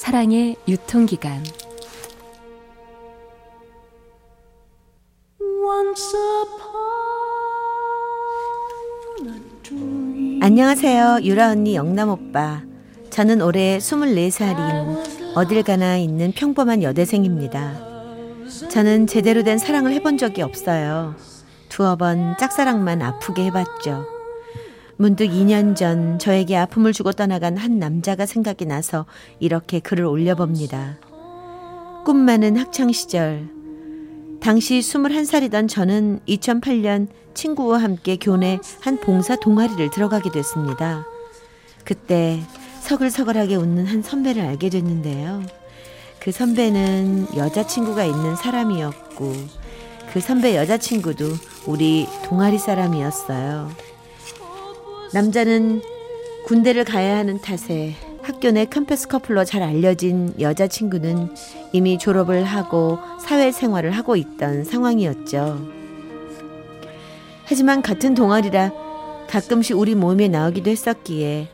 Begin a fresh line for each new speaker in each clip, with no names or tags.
사랑의 유통기간
안녕하세요. 유라 언니 영남 오빠. 저는 올해 24살인 어딜 가나 있는 평범한 여대생입니다. 저는 제대로 된 사랑을 해본 적이 없어요. 두어 번 짝사랑만 아프게 해봤죠. 문득 2년 전 저에게 아픔을 주고 떠나간 한 남자가 생각이 나서 이렇게 글을 올려봅니다. 꿈 많은 학창 시절. 당시 21살이던 저는 2008년 친구와 함께 교내 한 봉사 동아리를 들어가게 됐습니다. 그때 서글서글하게 웃는 한 선배를 알게 됐는데요. 그 선배는 여자친구가 있는 사람이었고, 그 선배 여자친구도 우리 동아리 사람이었어요. 남자는 군대를 가야 하는 탓에 학교 내 캠퍼스 커플로 잘 알려진 여자친구는 이미 졸업을 하고 사회생활을 하고 있던 상황이었죠. 하지만 같은 동아리라 가끔씩 우리 모임에 나오기도 했었기에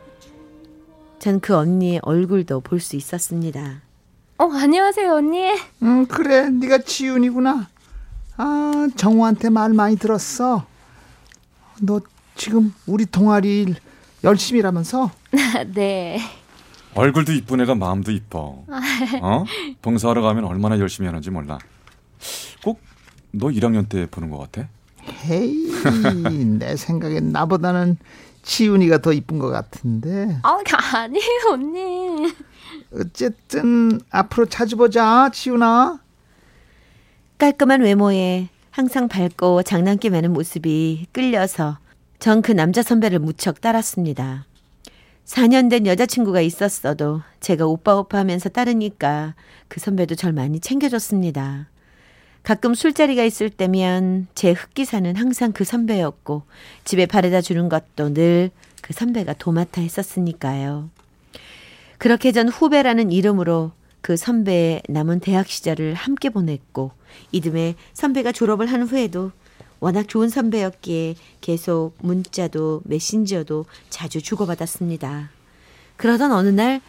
전 그 언니의 얼굴도 볼 수 있었습니다.
어, 안녕하세요, 언니.
음, 그래. 네가 지훈이구나. 아, 정우한테 말 많이 들었어. 너 지금 우리 동아리 일 열심히 일하면서?
네.
얼굴도 이쁜 애가 마음도 이뻐. 어? 봉사하러 가면 얼마나 열심히 하는지 몰라. 꼭 너 1학년 때 보는 것 같아?
헤이, 내 생각엔 나보다는 지훈이가 더 이쁜 것 같은데.
아, 아니에요, 언니.
어쨌든 앞으로 자주 보자, 지훈아.
깔끔한 외모에 항상 밝고 장난기 많은 모습이 끌려서 전 그 남자 선배를 무척 따랐습니다. 4년 된 여자친구가 있었어도 제가 오빠 오빠 하면서 따르니까 그 선배도 절 많이 챙겨줬습니다. 가끔 술자리가 있을 때면 제 흑기사는 항상 그 선배였고 집에 바래다 주는 것도 늘 그 선배가 도맡아 했었으니까요. 그렇게 전 후배라는 이름으로 그 선배의 남은 대학 시절을 함께 보냈고 이듬해 선배가 졸업을 한 후에도 워낙 좋은 선배였기에 계속 문자도 메신저도 자주 주고받았습니다. 그러던 어느 날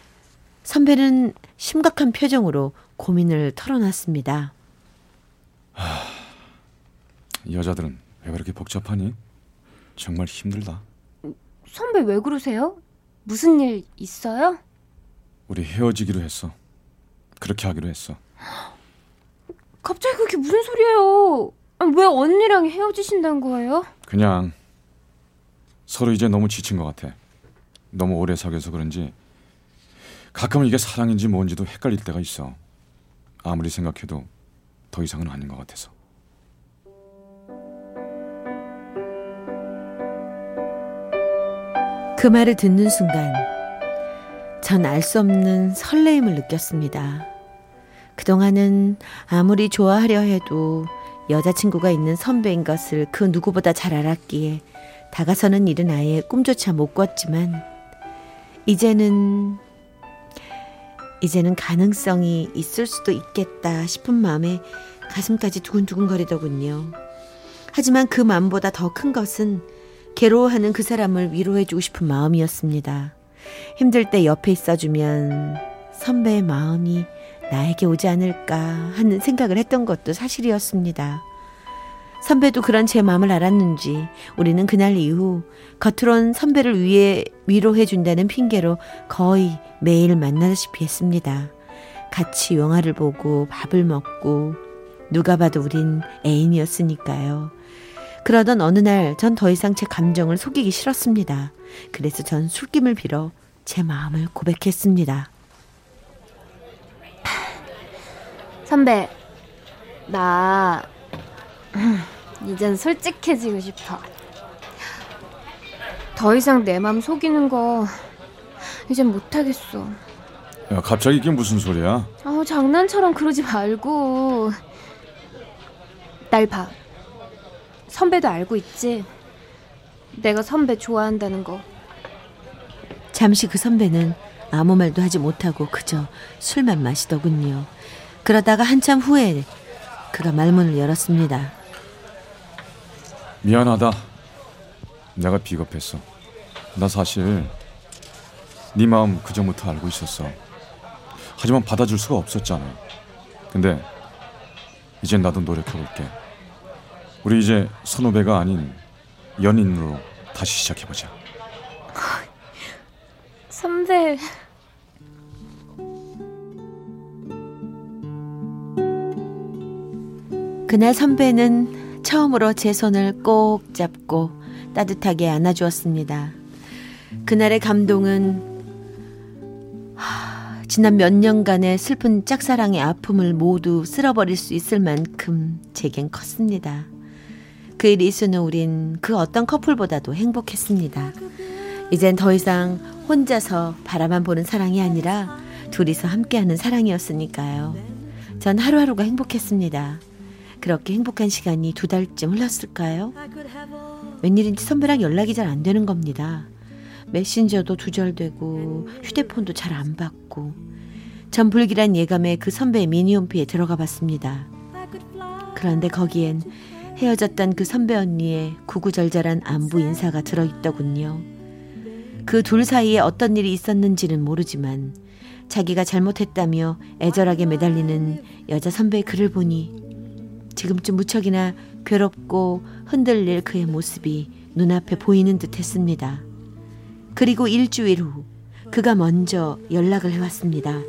선배는 심각한 표정으로 고민을 털어놨습니다.
여자들은 왜 그렇게 복잡하니? 정말 힘들다.
선배 왜 그러세요? 무슨 일 있어요?
우리 헤어지기로 했어. 그렇게 하기로 했어.
갑자기 그게 무슨 소리예요? 왜 언니랑 헤어지신다는 거예요?
그냥 서로 이제 너무 지친 것 같아. 너무 오래 사귀어서 그런지 가끔은 이게 사랑인지 뭔지도 헷갈릴 때가 있어. 아무리 생각해도 더 이상은 아닌 것 같아서.
그 말을 듣는 순간 전 알 수 없는 설레임을 느꼈습니다. 그동안은 아무리 좋아하려 해도 여자친구가 있는 선배인 것을 그 누구보다 잘 알았기에 다가서는 일은 아예 꿈조차 못 꿨지만 이제는 이제는 가능성이 있을 수도 있겠다 싶은 마음에 가슴까지 두근두근거리더군요. 하지만 그 마음보다 더 큰 것은 괴로워하는 그 사람을 위로해주고 싶은 마음이었습니다. 힘들 때 옆에 있어주면 선배의 마음이 나에게 오지 않을까 하는 생각을 했던 것도 사실이었습니다. 선배도 그런 제 마음을 알았는지 우리는 그날 이후 겉으론 선배를 위해 위로해 준다는 핑계로 거의 매일 만나다시피 했습니다. 같이 영화를 보고 밥을 먹고 누가 봐도 우린 애인이었으니까요. 그러던 어느 날 전 더 이상 제 감정을 속이기 싫었습니다. 그래서 전 술김을 빌어 제 마음을 고백했습니다.
선배, 나 이젠 솔직해지고 싶어. 더 이상 내 맘 속이는 거 이젠 못하겠어.
야, 갑자기 이게 무슨 소리야?
아, 장난처럼 그러지 말고. 날 봐. 선배도 알고 있지? 내가 선배 좋아한다는 거.
잠시 그 선배는 아무 말도 하지 못하고 그저 술만 마시더군요. 그러다가 한참 후에 그가 말문을 열었습니다.
미안하다. 내가 비겁했어. 나 사실 네 마음 그 전부터 알고 있었어. 하지만 받아줄 수가 없었잖아. 근데 이젠 나도 노력해볼게. 우리 이제 선후배가 아닌 연인으로 다시 시작해보자.
선배.
그날 선배는 처음으로 제 손을 꼭 잡고 따뜻하게 안아주었습니다. 그날의 감동은 하, 지난 몇 년간의 슬픈 짝사랑의 아픔을 모두 쓸어버릴 수 있을 만큼 제겐 컸습니다. 그 있은 후 우린 그 어떤 커플보다도 행복했습니다. 이젠 더 이상 혼자서 바라만 보는 사랑이 아니라 둘이서 함께하는 사랑이었으니까요. 전 하루하루가 행복했습니다. 그렇게 행복한 시간이 두 달쯤 흘렀을까요? 웬일인지 선배랑 연락이 잘 안 되는 겁니다. 메신저도 두절되고 휴대폰도 잘 안 받고 전 불길한 예감에 그 선배의 미니홈피에 들어가 봤습니다. 그런데 거기엔 헤어졌던 그 선배 언니의 구구절절한 안부 인사가 들어있더군요. 그 둘 사이에 어떤 일이 있었는지는 모르지만 자기가 잘못했다며 애절하게 매달리는 여자 선배의 글을 보니 지금쯤 무척이나 괴롭고 흔들릴 그의 모습이 눈앞에 보이는 듯 했습니다. 그리고 일주일 후 그가 먼저 연락을 해왔습니다.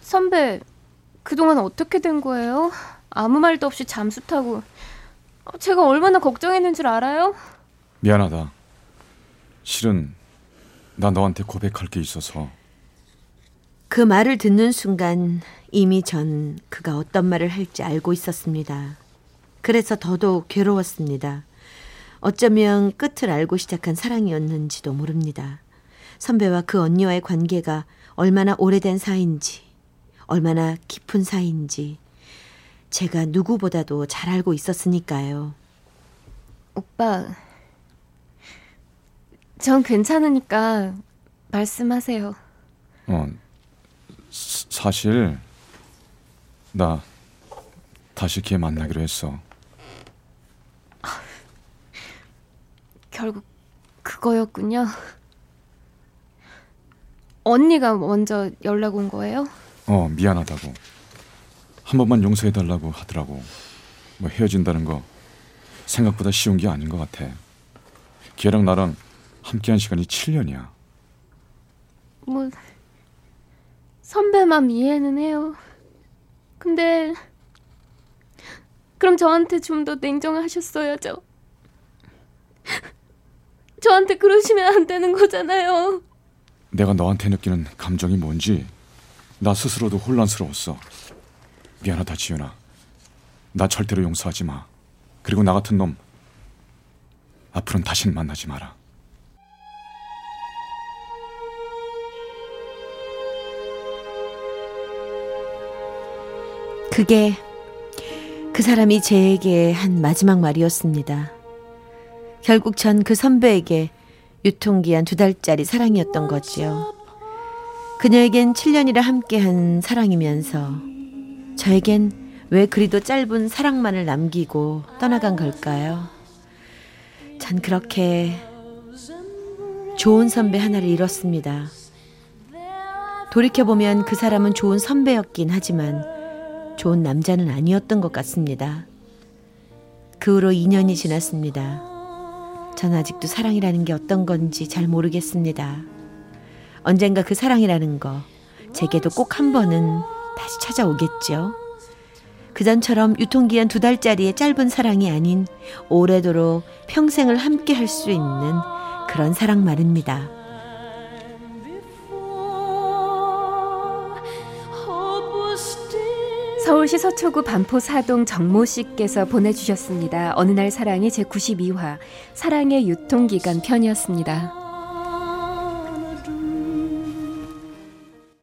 선배, 그동안 어떻게 된 거예요? 아무 말도 없이 잠수 타고. 제가 얼마나 걱정했는 줄 알아요?
미안하다. 실은 나 너한테 고백할 게 있어서
그 말을 듣는 순간 이미 전 그가 어떤 말을 할지 알고 있었습니다. 그래서 더더욱 괴로웠습니다. 어쩌면 끝을 알고 시작한 사랑이었는지도 모릅니다. 선배와 그 언니와의 관계가 얼마나 오래된 사이인지, 얼마나 깊은 사이인지, 제가 누구보다도 잘 알고 있었으니까요.
오빠, 전 괜찮으니까 말씀하세요.
어 사- 사실 나 다시 걔 만나기로 했어.
결국 그거였군요. 언니가 먼저 연락 온 거예요?
어 미안하다고 한 번만 용서해 달라고 하더라고. 뭐 헤어진다는 거 생각보다 쉬운 게 아닌 것 같아. 걔랑 나랑 함께한 시간이 7년이야.
뭐 선배만 이해는 해요. 근데 그럼 저한테 좀 더 냉정하셨어야죠. 저한테 그러시면 안 되는 거잖아요.
내가 너한테 느끼는 감정이 뭔지 나 스스로도 혼란스러웠어. 미안하다 지윤아. 나 절대로 용서하지 마. 그리고 나 같은 놈 앞으로는 다신 만나지 마라.
그게 그 사람이 제게 한 마지막 말이었습니다. 결국 전 그 선배에게 유통기한 두 달짜리 사랑이었던 거지요. 그녀에겐 7년이라 함께한 사랑이면서 저에겐 왜 그리도 짧은 사랑만을 남기고 떠나간 걸까요? 전 그렇게 좋은 선배 하나를 잃었습니다. 돌이켜보면 그 사람은 좋은 선배였긴 하지만 좋은 남자는 아니었던 것 같습니다. 그 후로 2년이 지났습니다. 전 아직도 사랑이라는 게 어떤 건지 잘 모르겠습니다. 언젠가 그 사랑이라는 거 제게도 꼭 한 번은 다시 찾아오겠죠. 그전처럼 유통기한 두 달짜리의 짧은 사랑이 아닌 오래도록 평생을 함께 할 수 있는 그런 사랑 말입니다.
서울시 서초구 반포 사동 정모 씨께서 보내주셨습니다. 어느 날 사랑이 제 92화 사랑의 유통기간 편이었습니다.